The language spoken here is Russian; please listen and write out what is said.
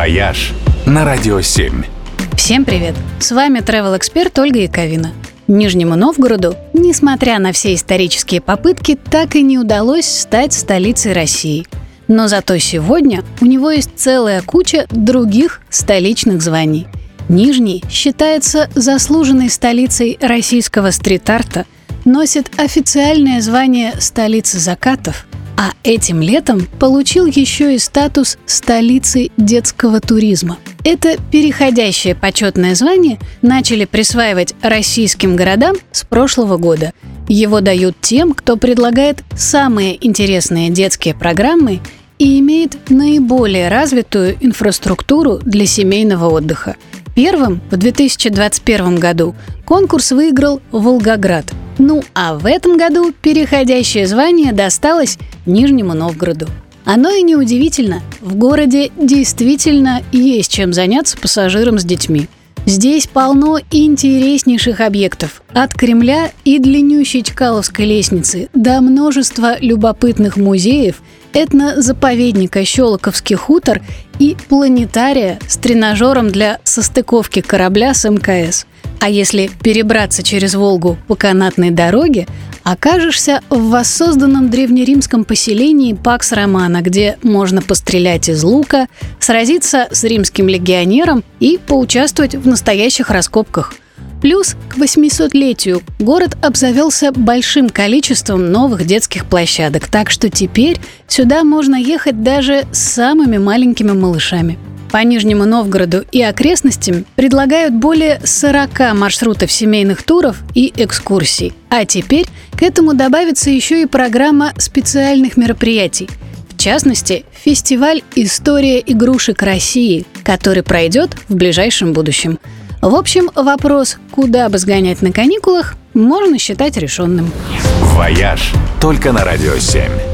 «Вояж» на Радио 7. Всем привет! С вами travel эксперт Ольга Яковина. Нижнему Новгороду, несмотря на все исторические попытки, так и не удалось стать столицей России. Но зато сегодня у него есть целая куча других столичных званий. Нижний считается заслуженной столицей российского стрит-арта, носит официальное звание столицы закатов, а этим летом получил еще и статус столицы детского туризма – это переходящее почетное звание начали присваивать российским городам с прошлого года. Его дают тем, кто предлагает самые интересные детские программы и имеет наиболее развитую инфраструктуру для семейного отдыха. Первым в 2021 году конкурс выиграл Волгоград. Ну а в этом году переходящее звание досталось Нижнему Новгороду. Оно и неудивительно. В городе действительно есть чем заняться пассажирам с детьми. Здесь полно интереснейших объектов. От Кремля и длиннющей Чкаловской лестницы до множества любопытных музеев, этнозаповедника Щелоковский хутор и планетария с тренажером для состыковки корабля с МКС. А если перебраться через Волгу по канатной дороге, окажешься в воссозданном древнеримском поселении Пакс Романа, где можно пострелять из лука, сразиться с римским легионером и поучаствовать в настоящих раскопках. Плюс к 800-летию город обзавелся большим количеством новых детских площадок, так что теперь сюда можно ехать даже с самыми маленькими малышами – по Нижнему Новгороду и окрестностям предлагают более 40 маршрутов семейных туров и экскурсий. А теперь к этому добавится еще и программа специальных мероприятий. В частности, фестиваль «История игрушек России», который пройдет в ближайшем будущем. В общем, вопрос, куда бы сгонять на каникулах, можно считать решенным. «Вояж» только на «Радио 7».